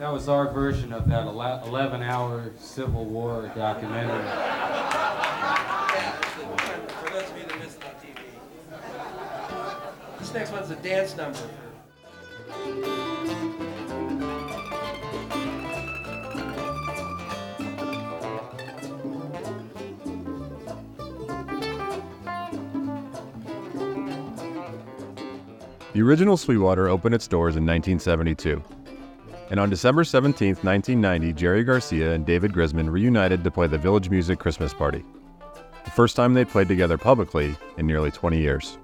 That was our version of that 11 hour Civil War documentary. For those of you that missed it on TV. This next one's a dance number. The original Sweetwater opened its doors in 1972. And on December 17, 1990, Jerry Garcia and David Grisman reunited to play the Village Music Christmas Party. The first time they'd played together publicly in nearly 20 years.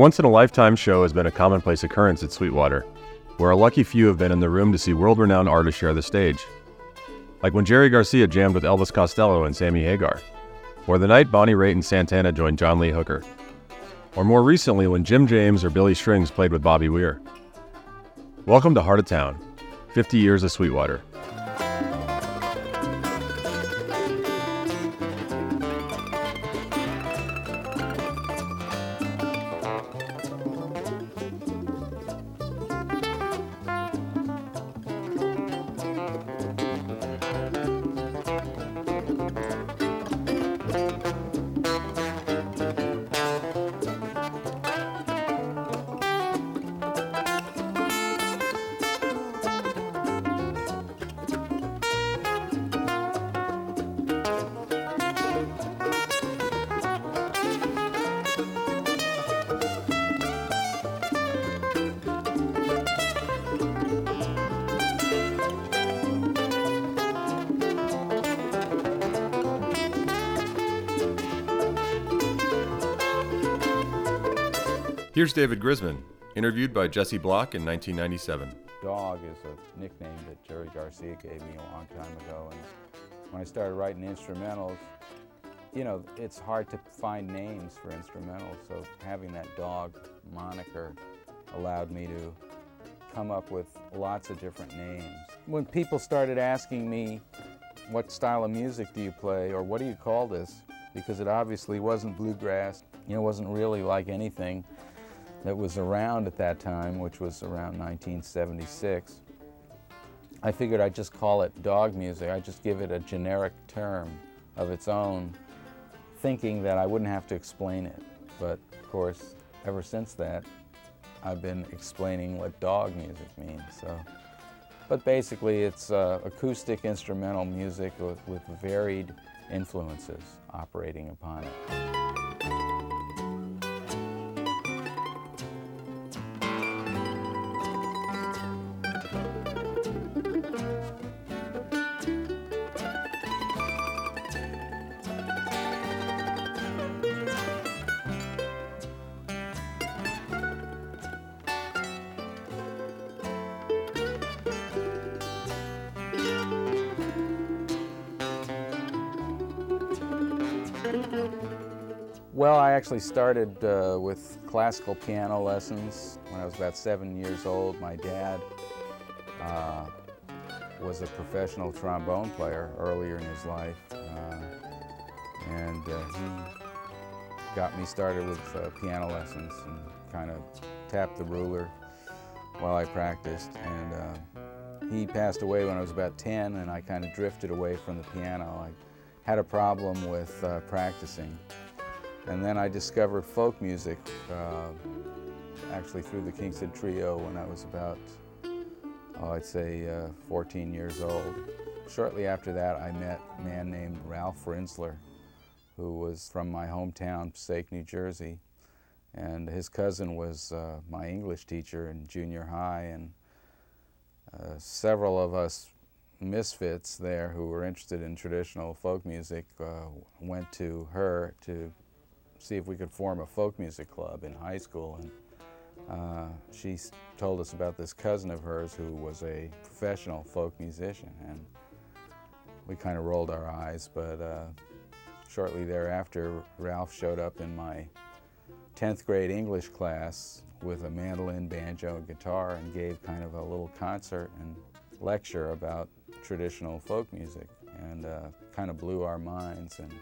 Once in a lifetime show has been a commonplace occurrence at Sweetwater, where a lucky few have been in the room to see world renowned artists share the stage. Like when Jerry Garcia jammed with Elvis Costello and Sammy Hagar, or the night Bonnie Raitt and Santana joined John Lee Hooker, or more recently when Jim James or Billy Strings played with Bobby Weir. Welcome to Heart of Town 50 Years of Sweetwater. Here's David Grisman, interviewed by Jesse Block in 1997. Dawg is a nickname that Jerry Garcia gave me a long time ago. And when I started writing instrumentals, you know, it's hard to find names for instrumentals, so having that Dawg moniker allowed me to come up with lots of different names. When people started asking me, what style of music do you play, or what do you call this? Because it obviously wasn't bluegrass, you know, wasn't really like anything that was around at that time, which was around 1976. I figured I'd just call it Dawg music. I'd just give it a generic term of its own, thinking that I wouldn't have to explain it. But of course, ever since that, I've been explaining what Dawg music means. So, but basically, it's uh, acoustic instrumental music with, with varied influences operating upon it. Actually started uh, with classical piano lessons when I was about seven years old. My dad uh, was a professional trombone player earlier in his life, uh, and uh, he got me started with uh, piano lessons and kind of tapped the ruler while I practiced. And uh, he passed away when I was about 10, and I kind of drifted away from the piano. I had a problem with practicing. And then I discovered folk music, uh, actually through the Kingston Trio when I was about, oh, I'd say uh, 14 years old. Shortly after that, I met a man named Ralph Rinzler, who was from my hometown, Passaic, New Jersey. And his cousin was uh, my English teacher in junior high, and uh, several of us misfits there who were interested in traditional folk music uh, went to her to see if we could form a folk music club in high school. And uh, she told us about this cousin of hers who was a professional folk musician. And we kind of rolled our eyes, but uh, shortly thereafter, Ralph showed up in my 10th grade English class with a mandolin, banjo, and guitar and gave kind of a little concert and lecture about traditional folk music and uh, kind of blew our minds. And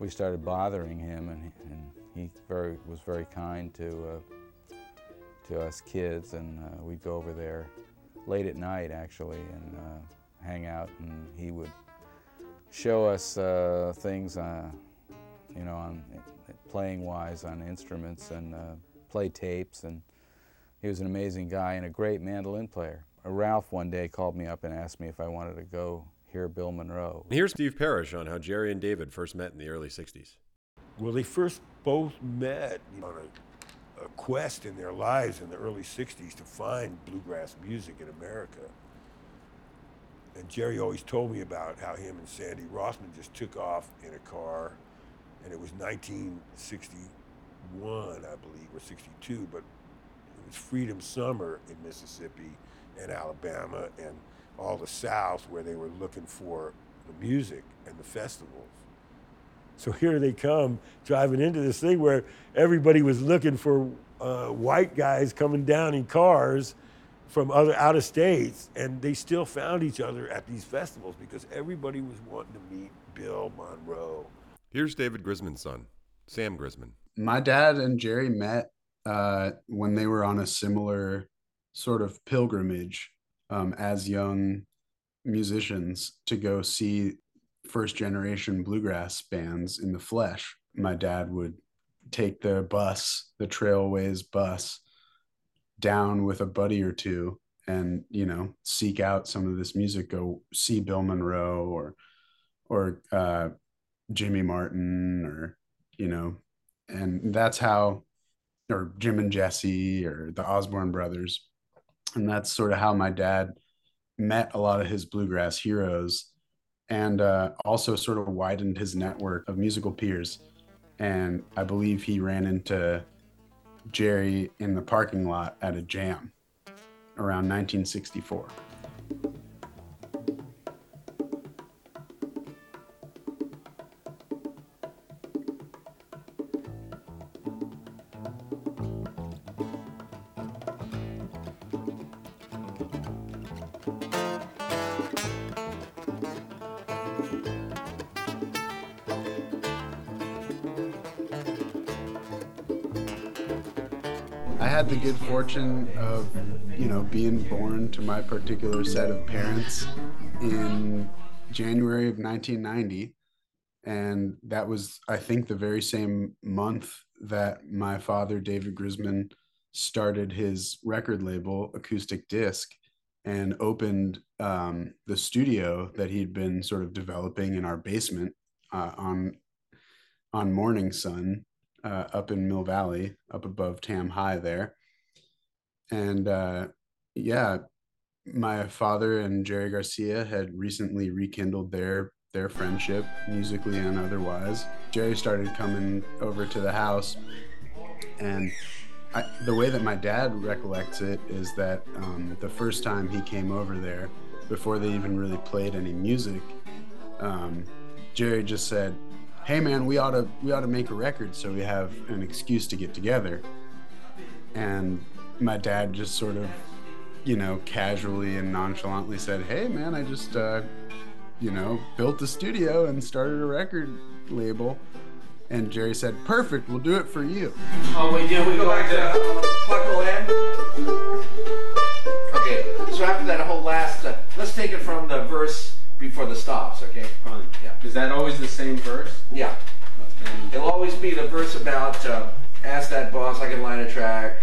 we started bothering him, and, and he very, was very kind to, uh, to us kids. And uh, we'd go over there late at night, actually, and uh, hang out, and he would show us uh, things, uh, you know, on playing wise on instruments and uh, play tapes. And he was an amazing guy and a great mandolin player. Ralph one day called me up and asked me if I wanted to go hear Bill Monroe. Here's Steve Parish on how Jerry and David first met in the early 60s. Well, they first both met on a, a quest in their lives in the early 60s to find bluegrass music in America. And Jerry always told me about how him and Sandy Rothman just took off in a car, and it was 1961, I believe, or 62, but it was Freedom Summer in Mississippi and Alabama and all the South where they were looking for the music and the festivals. So here they come driving into this thing where everybody was looking for uh, white guys coming down in cars from other out of states, and they still found each other at these festivals because everybody was wanting to meet Bill Monroe. Here's David Grisman's son, Sam Grisman. My dad and Jerry met uh, when they were on a similar sort of pilgrimage um, as young musicians to go see first generation bluegrass bands in the flesh. My dad would take the bus, the Trailways bus, down with a buddy or two and, you know, seek out some of this music, go see Bill Monroe or, or uh, Jimmy Martin or, you know, and that's how, or Jim and Jesse or the Osborne brothers. And that's sort of how my dad met a lot of his bluegrass heroes and uh, also sort of widened his network of musical peers. And I believe he ran into Jerry in the parking lot at a jam around 1964. Good fortune of, you know, being born to my particular set of parents in January of 1990. And that was, I think, the very same month that my father, David Grisman, started his record label, Acoustic Disc, and opened um, the studio that he'd been sort of developing in our basement uh, on on Morning Sun uh, up in Mill Valley, up above Tam High there. And uh, yeah, my father and Jerry Garcia had recently rekindled their their friendship musically and otherwise. Jerry started coming over to the house, and I, the way that my dad recollects it is that um, the first time he came over there, before they even really played any music, um, Jerry just said, hey man we ought to we ought to make a record so we have an excuse to get together and my dad just sort of you know casually and nonchalantly said hey man i just uh, you know built a studio and started a record label and jerry said perfect we'll do it for you Oh, we do. We go back to Puckle End. Okay, so after that whole last, uh, let's take it from the verse before the stops. Okay. Fine. Yeah. Is that always the same verse? Yeah. It'll always be the verse about uh, ask that boss. I can line a track.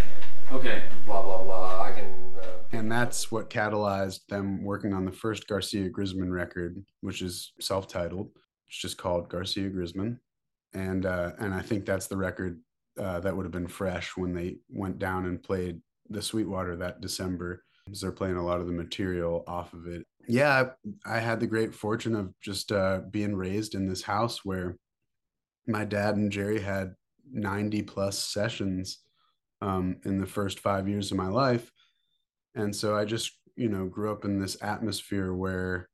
Okay. Blah blah blah. I can. Uh, and that's what catalyzed them working on the first garcia grisman record which is self-titled it's just called garcia grisman and uh, and i think that's the record uh, that would have been fresh when they went down and played the sweetwater that december because they're playing a lot of the material off of it yeah i had the great fortune of just uh, being raised in this house where my dad and jerry had 90 plus sessions um, in the first five years of my life and so i just you know grew up in this atmosphere where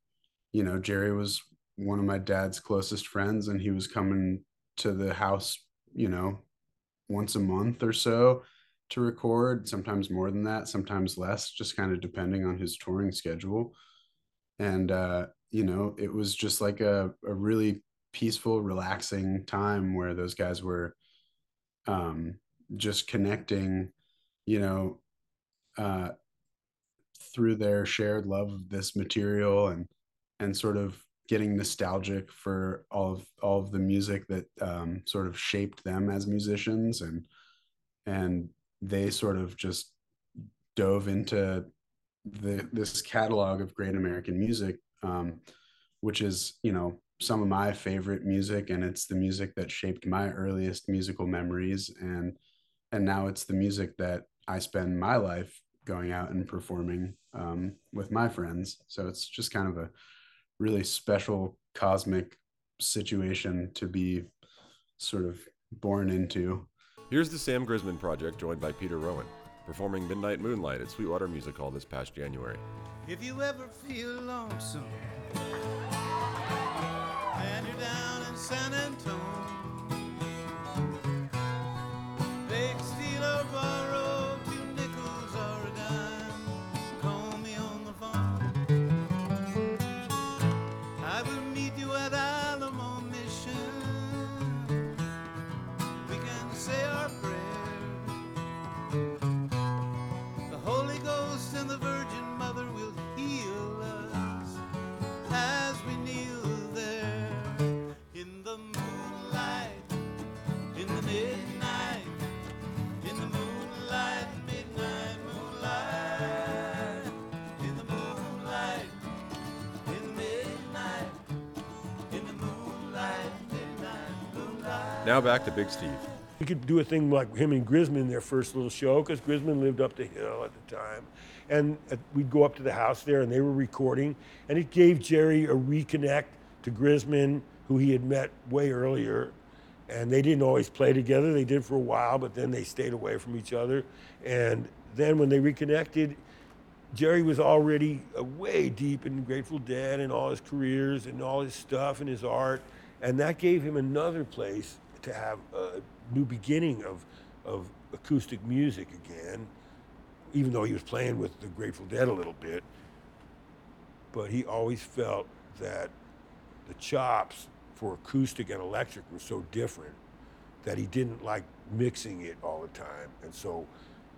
you know jerry was one of my dad's closest friends and he was coming to the house you know once a month or so to record, sometimes more than that, sometimes less, just kind of depending on his touring schedule. And, uh, you know, it was just like a, a really peaceful, relaxing time where those guys were um, just connecting, you know, uh, through their shared love of this material and and sort of getting nostalgic for all of all of the music that um, sort of shaped them as musicians and and they sort of just dove into the this catalog of great American music, um, which is you know some of my favorite music, and it's the music that shaped my earliest musical memories, and and now it's the music that I spend my life going out and performing um, with my friends. So it's just kind of a really special cosmic situation to be sort of born into. Here's the Sam Grisman Project, joined by Peter Rowan, performing Midnight Moonlight at Sweetwater Music Hall this past January. If you ever feel lonesome and you're down in San Antonio, Now back to Big Steve. We could do a thing like him and Grisman, their first little show, because Grisman lived up the hill at the time. And uh, we'd go up to the house there and they were recording. And it gave Jerry a reconnect to Grisman, who he had met way earlier. And they didn't always play together. They did for a while, but then they stayed away from each other. And then when they reconnected, Jerry was already way deep in Grateful Dead and all his careers and all his stuff and his art. And that gave him another place to have a new beginning of, of acoustic music again, even though he was playing with the Grateful Dead a little bit. But he always felt that the chops for acoustic and electric were so different that he didn't like mixing it all the time. And so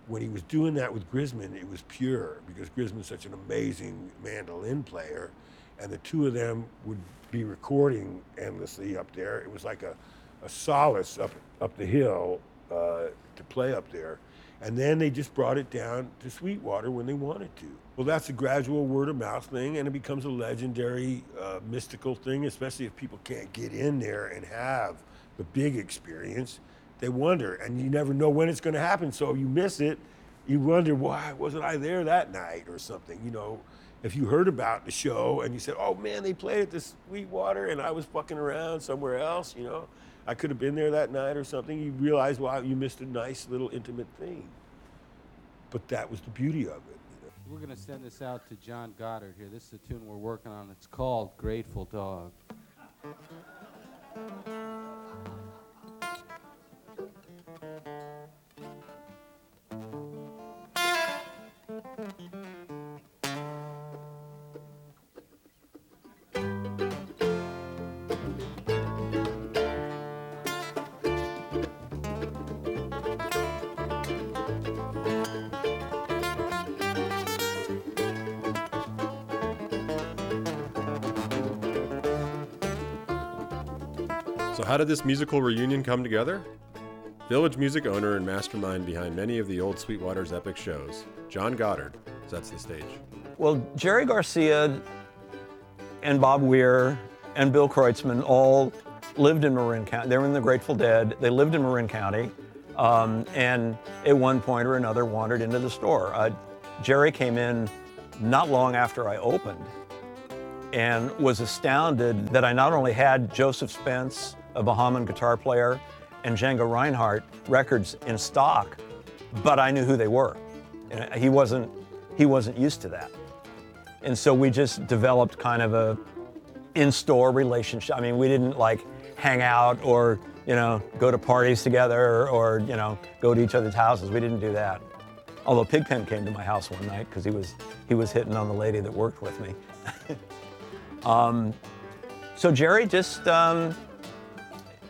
when he was doing that with Grisman, it was pure because Grisman's such an amazing mandolin player, and the two of them would be recording endlessly up there. It was like a, a solace up up the hill uh, to play up there. And then they just brought it down to Sweetwater when they wanted to. Well, that's a gradual word of mouth thing, and it becomes a legendary, uh, mystical thing, especially if people can't get in there and have the big experience. They wonder, and you never know when it's going to happen. So if you miss it, you wonder, why wasn't I there that night or something? You know, if you heard about the show and you said, oh man, they played at the Sweetwater and I was fucking around somewhere else, you know, I could have been there that night or something, you realize, wow, you missed a nice little intimate thing. But that was the beauty of it. You know? We're gonna send this out to John Goddard here. This is a tune we're working on. It's called Grateful Dawg. how did this musical reunion come together? Village music owner and mastermind behind many of the old Sweetwater's epic shows, John Goddard, sets the stage. Well, Jerry Garcia and Bob Weir and Bill Kreutzmann all lived in Marin County. They were in the Grateful Dead. They lived in Marin County, um, and at one point or another wandered into the store. Uh, Jerry came in not long after I opened and was astounded that I not only had Joseph Spence, a Bahamian guitar player, and Django Reinhardt records in stock, but I knew who they were. And he wasn't he wasn't used to that. And so we just developed kind of a in-store relationship. I mean, we didn't like hang out or you know, go to parties together or, you know, go to each other's houses. We didn't do that. Although Pigpen came to my house one night because he was, he was hitting on the lady that worked with me. um, so Jerry just um,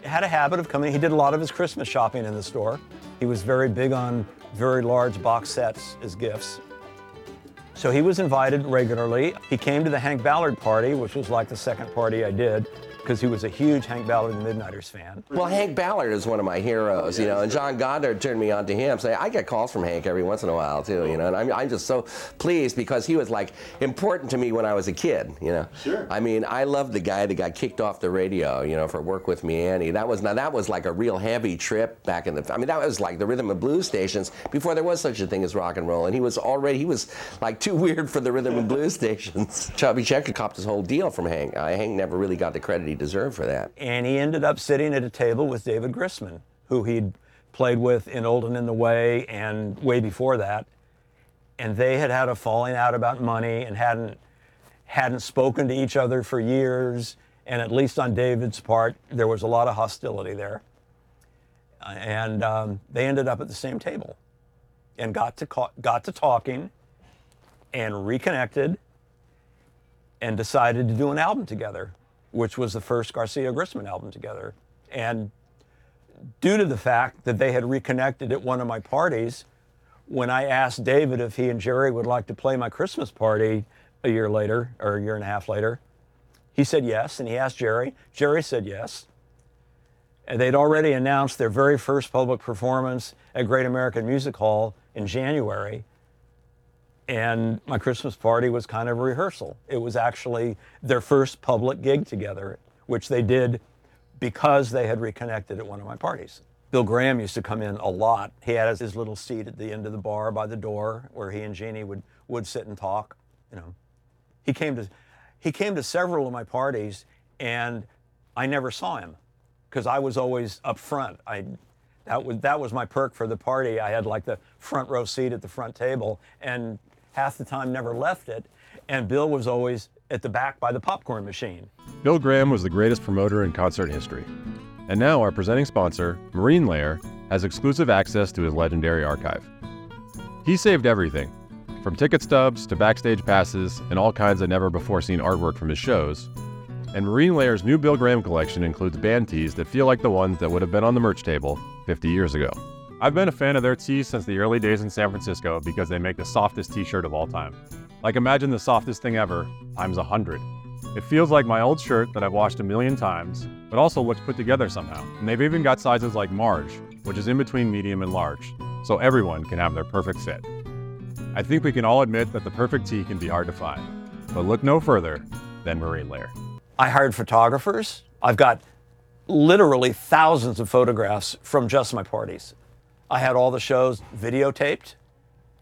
had a habit of coming. He did a lot of his Christmas shopping in the store. He was very big on very large box sets as gifts. So he was invited regularly. He came to the Hank Ballard party, which was like the second party I did, because he was a huge Hank Ballard and the Midnighters fan. Well, Hank Ballard is one of my heroes, you know, and John Goddard turned me on to him. So I get calls from Hank every once in a while too, you know, and I'm, I'm just so pleased because he was like important to me when I was a kid, you know. Sure. I mean, I loved the guy that got kicked off the radio, you know, for work with me, Annie. That was now that was like a real heavy trip back in the. I mean, that was like the rhythm and blues stations before there was such a thing as rock and roll, and he was already he was like too weird for the rhythm and blues stations. Chubby Checker copped his whole deal from Hank. Uh, Hank never really got the credit he deserved for that. And he ended up sitting at a table with David Grisman, who he'd played with in Old and in the Way and way before that. And they had had a falling out about money and hadn't hadn't spoken to each other for years. And at least on David's part, there was a lot of hostility there. And um, they ended up at the same table and got to ca- got to talking and reconnected and decided to do an album together, which was the first Garcia Grisman album together. And due to the fact that they had reconnected at one of my parties, when I asked David if he and Jerry would like to play my Christmas party a year later, or a year and a half later, he said yes. And he asked Jerry. Jerry said yes. And they'd already announced their very first public performance at Great American Music Hall in January. And my Christmas party was kind of a rehearsal. It was actually their first public gig together, which they did because they had reconnected at one of my parties. Bill Graham used to come in a lot. He had his little seat at the end of the bar by the door where he and Jeannie would, would sit and talk. You know, he came to he came to several of my parties, and I never saw him because I was always up front. I that was that was my perk for the party. I had like the front row seat at the front table, and half the time never left it. And Bill was always at the back by the popcorn machine. Bill Graham was the greatest promoter in concert history. And now our presenting sponsor, Marine Layer, has exclusive access to his legendary archive. He saved everything, from ticket stubs to backstage passes and all kinds of never before seen artwork from his shows. And Marine Layer's new Bill Graham collection includes band tees that feel like the ones that would have been on the merch table 50 years ago. I've been a fan of their tees since the early days in San Francisco because they make the softest t shirt of all time. Like, imagine the softest thing ever times a 100. It feels like my old shirt that I've washed a million times, but also looks put together somehow. And they've even got sizes like Marge, which is in between medium and large, so everyone can have their perfect fit. I think we can all admit that the perfect tee can be hard to find, but look no further than Marine Layer. I hired photographers. I've got literally thousands of photographs from just my parties. I had all the shows videotaped.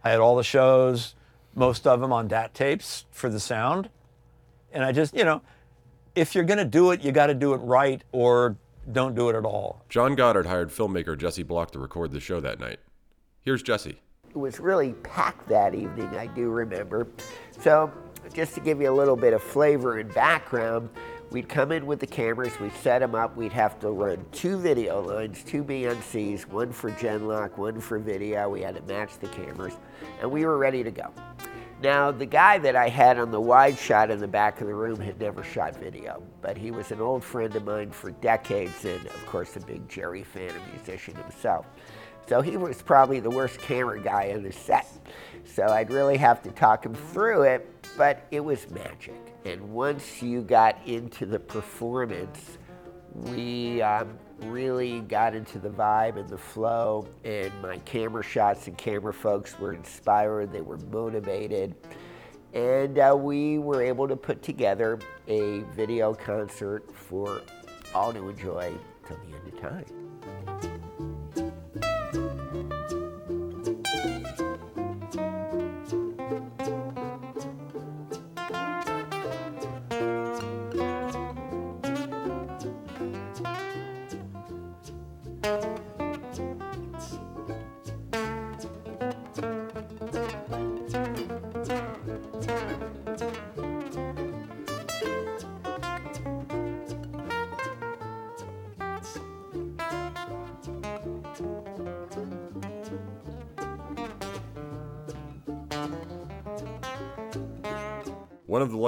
I had all the shows, most of them on DAT tapes for the sound. And I just, you know, if you're going to do it, you got to do it right or don't do it at all. John Goddard hired filmmaker Jesse Block to record the show that night. Here's Jesse. It was really packed that evening, I do remember. So, just to give you a little bit of flavor and background, we'd come in with the cameras, we'd set them up, we'd have to run two video lines, two BNCs, one for Genlock, one for video. We had to match the cameras, and we were ready to go. Now, the guy that I had on the wide shot in the back of the room had never shot video, but he was an old friend of mine for decades, and of course, a big Jerry fan and musician himself. So he was probably the worst camera guy on the set. So I'd really have to talk him through it, but it was magic. And once you got into the performance, we um, really got into the vibe and the flow, and my camera shots and camera folks were inspired, they were motivated, and uh, we were able to put together a video concert for all to enjoy till the end of time.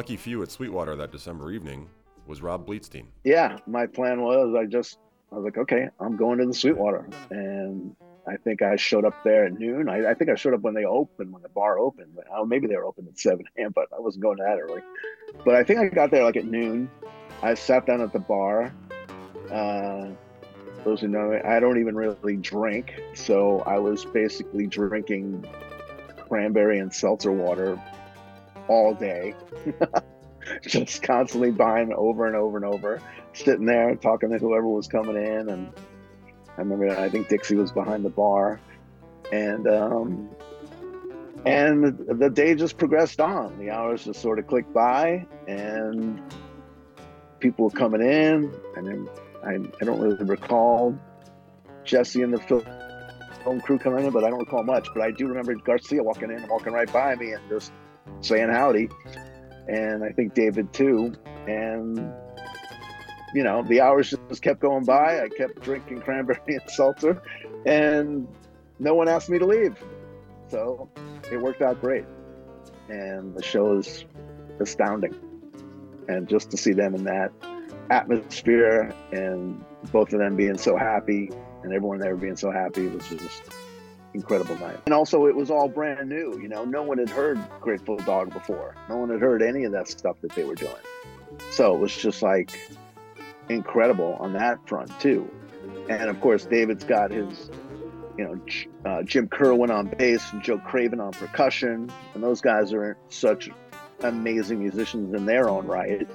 Lucky few at Sweetwater that December evening was Rob Bleetstein. yeah, my plan was I just I was like, okay, I'm going to the Sweetwater, and I think I showed up there at noon. I, I think I showed up when they opened, when the bar opened. Oh, maybe they were open at seven a.m., but I wasn't going that early. But I think I got there like at noon. I sat down at the bar. Uh, those who know me, I don't even really drink, so I was basically drinking cranberry and seltzer water all day. just constantly buying over and over and over, sitting there talking to whoever was coming in. And I remember, I think Dixie was behind the bar, and um, and the day just progressed on. The hours just sort of clicked by, and people were coming in. And then I, I don't really recall Jesse and the film film crew coming in, but I don't recall much. But I do remember Garcia walking in, walking right by me, and just saying howdy and I think David too. And you know, the hours just kept going by. I kept drinking cranberry and seltzer, and no one asked me to leave. So it worked out great. And the show is astounding. And just to see them in that atmosphere and both of them being so happy and everyone there being so happy was just incredible night. And also, it was all brand new. You know, no one had heard Grateful Dawg before. No one had heard any of that stuff that they were doing. So it was just like incredible on that front too. And of course, David's got his, you know, uh, Jim Kerwin on bass and Joe Craven on percussion, and those guys are such amazing musicians in their own right.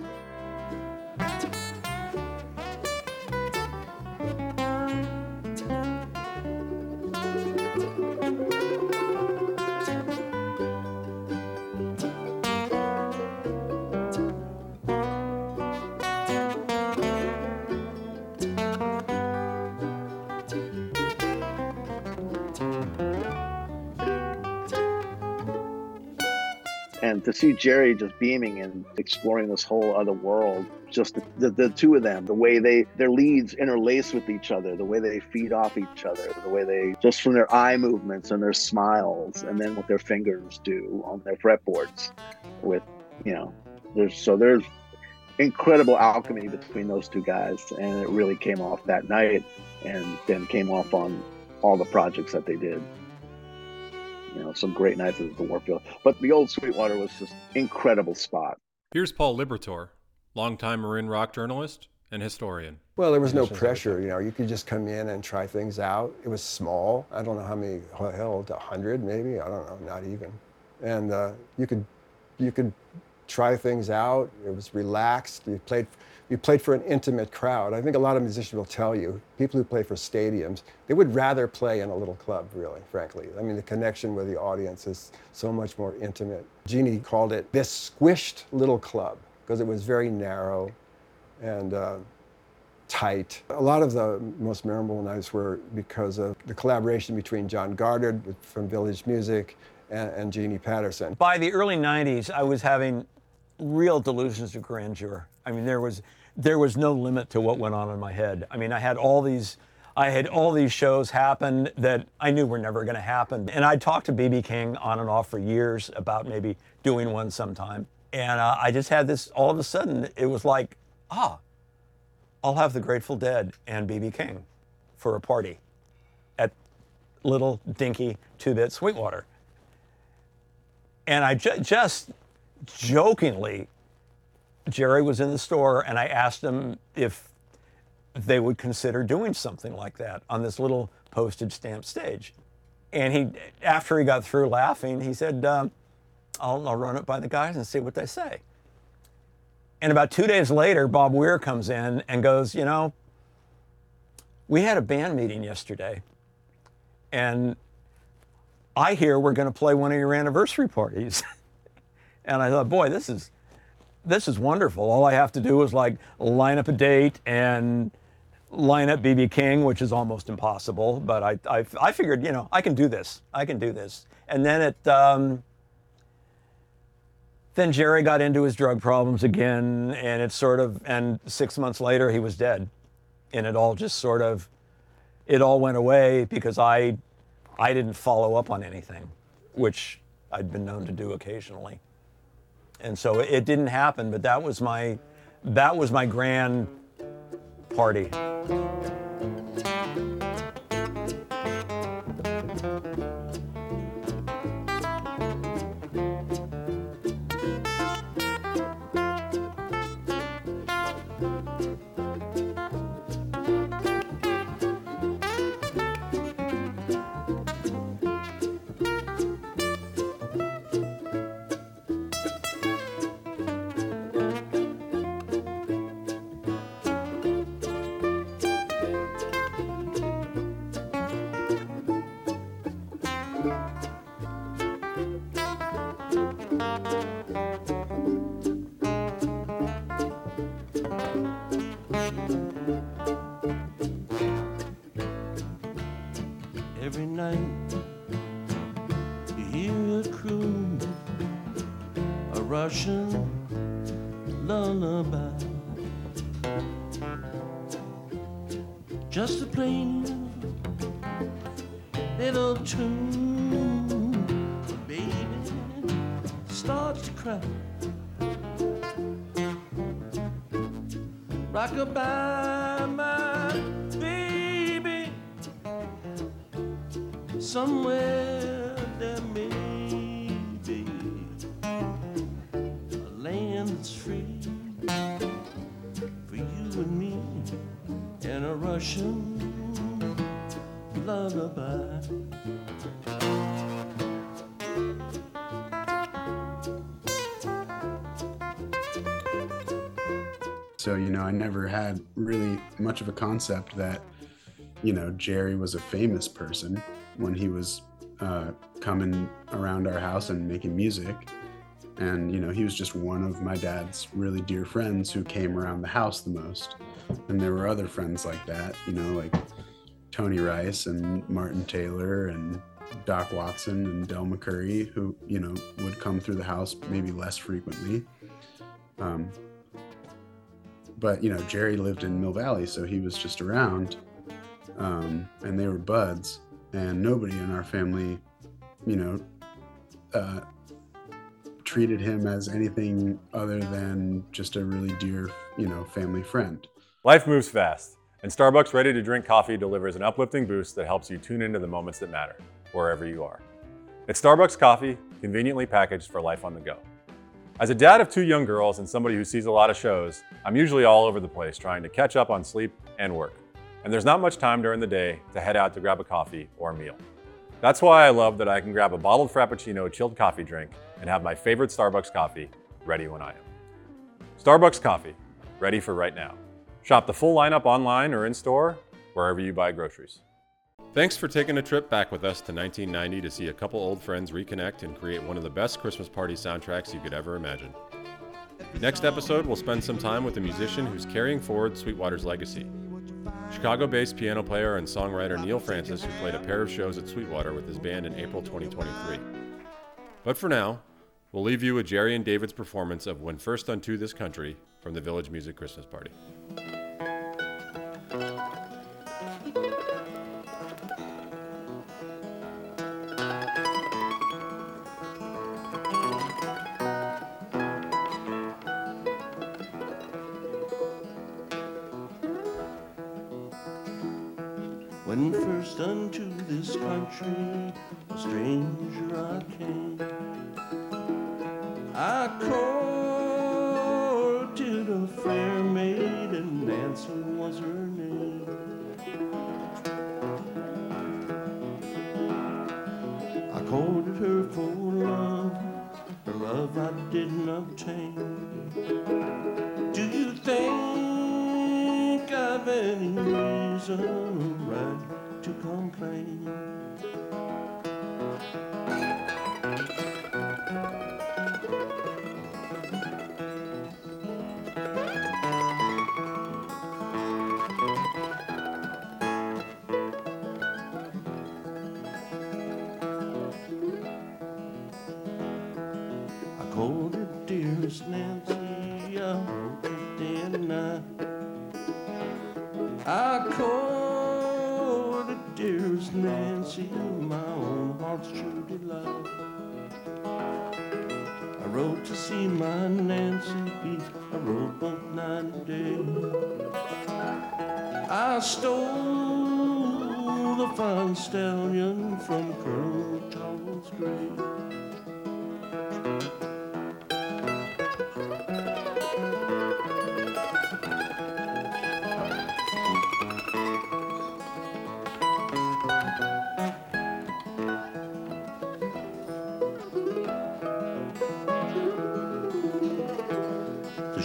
See Jerry just beaming and exploring this whole other world, just the, the, the two of them, the way they their leads interlace with each other, the way they feed off each other, the way they just from their eye movements and their smiles, and then what their fingers do on their fretboards, with you know, there's so there's incredible alchemy between those two guys, and it really came off that night, and then came off on all the projects that they did you know, some great nights at the Warfield. But the old Sweetwater was just incredible spot. Here's Paul Liberatore, longtime Marin rock journalist and historian. Well, there was no pressure. You know, you could just come in and try things out. It was small. I don't know how many held, a hundred maybe. I don't know, not even. And uh, you could, you could try things out. It was relaxed. You played, you played for an intimate crowd. I think a lot of musicians will tell you, people who play for stadiums, they would rather play in a little club, really, frankly. I mean, the connection with the audience is so much more intimate. Jeannie called it this squished little club because it was very narrow and uh, tight. A lot of the most memorable nights were because of the collaboration between John with- from Village Music and, and Jeannie Patterson. By the early 90s, I was having real delusions of grandeur. I mean, there was there was no limit to what went on in my head. I mean, I had all these I had all these shows happen that I knew were never going to happen. And I talked to BB King on and off for years about maybe doing one sometime. And uh, I just had this all of a sudden it was like, ah, I'll have the Grateful Dead and BB King for a party at little dinky two-bit Sweetwater. And I ju- just jokingly, Jerry was in the store and I asked him if they would consider doing something like that on this little postage stamp stage. And he, after he got through laughing, he said, um, I'll, I'll run it by the guys and see what they say. And about two days later, Bob Weir comes in and goes, You know, we had a band meeting yesterday, and I hear we're going to play one of your anniversary parties. and I thought, boy, this is this is wonderful. All I have to do is like line up a date and line up BB King, which is almost impossible. But I, I, I figured, you know, I can do this. I can do this. And then it, um, then Jerry got into his drug problems again, and it sort of, and six months later he was dead, and it all just sort of, it all went away because I, I didn't follow up on anything, which I'd been known to do occasionally and so it didn't happen. But that was my that was my grand party. Russian lullaby. Just a plain little tune, baby starts to cry. Rockabye, my baby. Somewhere there Russian lullaby. So, you know, I never had really much of a concept that, you know, Jerry was a famous person when he was uh, coming around our house and making music. And, you know, he was just one of my dad's really dear friends who came around the house the most. And there were other friends like that, you know, like Tony Rice and Martin Taylor and Doc Watson and Del McCoury, who, you know, would come through the house maybe less frequently. Um, but you know jerry lived in mill valley so he was just around um, and they were buds and nobody in our family you know uh, treated him as anything other than just a really dear you know family friend Life moves fast, and Starbucks Ready to Drink Coffee delivers an uplifting boost that helps you tune into the moments that matter, wherever you are. It's Starbucks coffee, conveniently packaged for life on the go. As a dad of two young girls and somebody who sees a lot of shows, I'm usually all over the place trying to catch up on sleep and work. And there's not much time during the day to head out to grab a coffee or a meal. That's why I love that I can grab a bottled Frappuccino chilled coffee drink and have my favorite Starbucks coffee ready when I am. Starbucks coffee, ready for right now. Shop the full lineup online or in store, wherever you buy groceries. Thanks for taking a trip back with us to 1990 to see a couple old friends reconnect and create one of the best Christmas party soundtracks you could ever imagine. Next episode, we'll spend some time with a musician who's carrying forward Sweetwater's legacy. Chicago based piano player and songwriter Neal Francis, who played a pair of shows at Sweetwater with his band in April 2023. But for now, we'll leave you with Jerry and David's performance of When First Unto This Country from the Village Music Christmas Party. When first unto this country a stranger I came, I courted Nancy was her name. I courted her for love, her love I didn't obtain. Do you think I've any reason right to complain?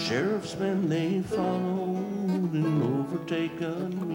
Sheriff's men they followed and overtaken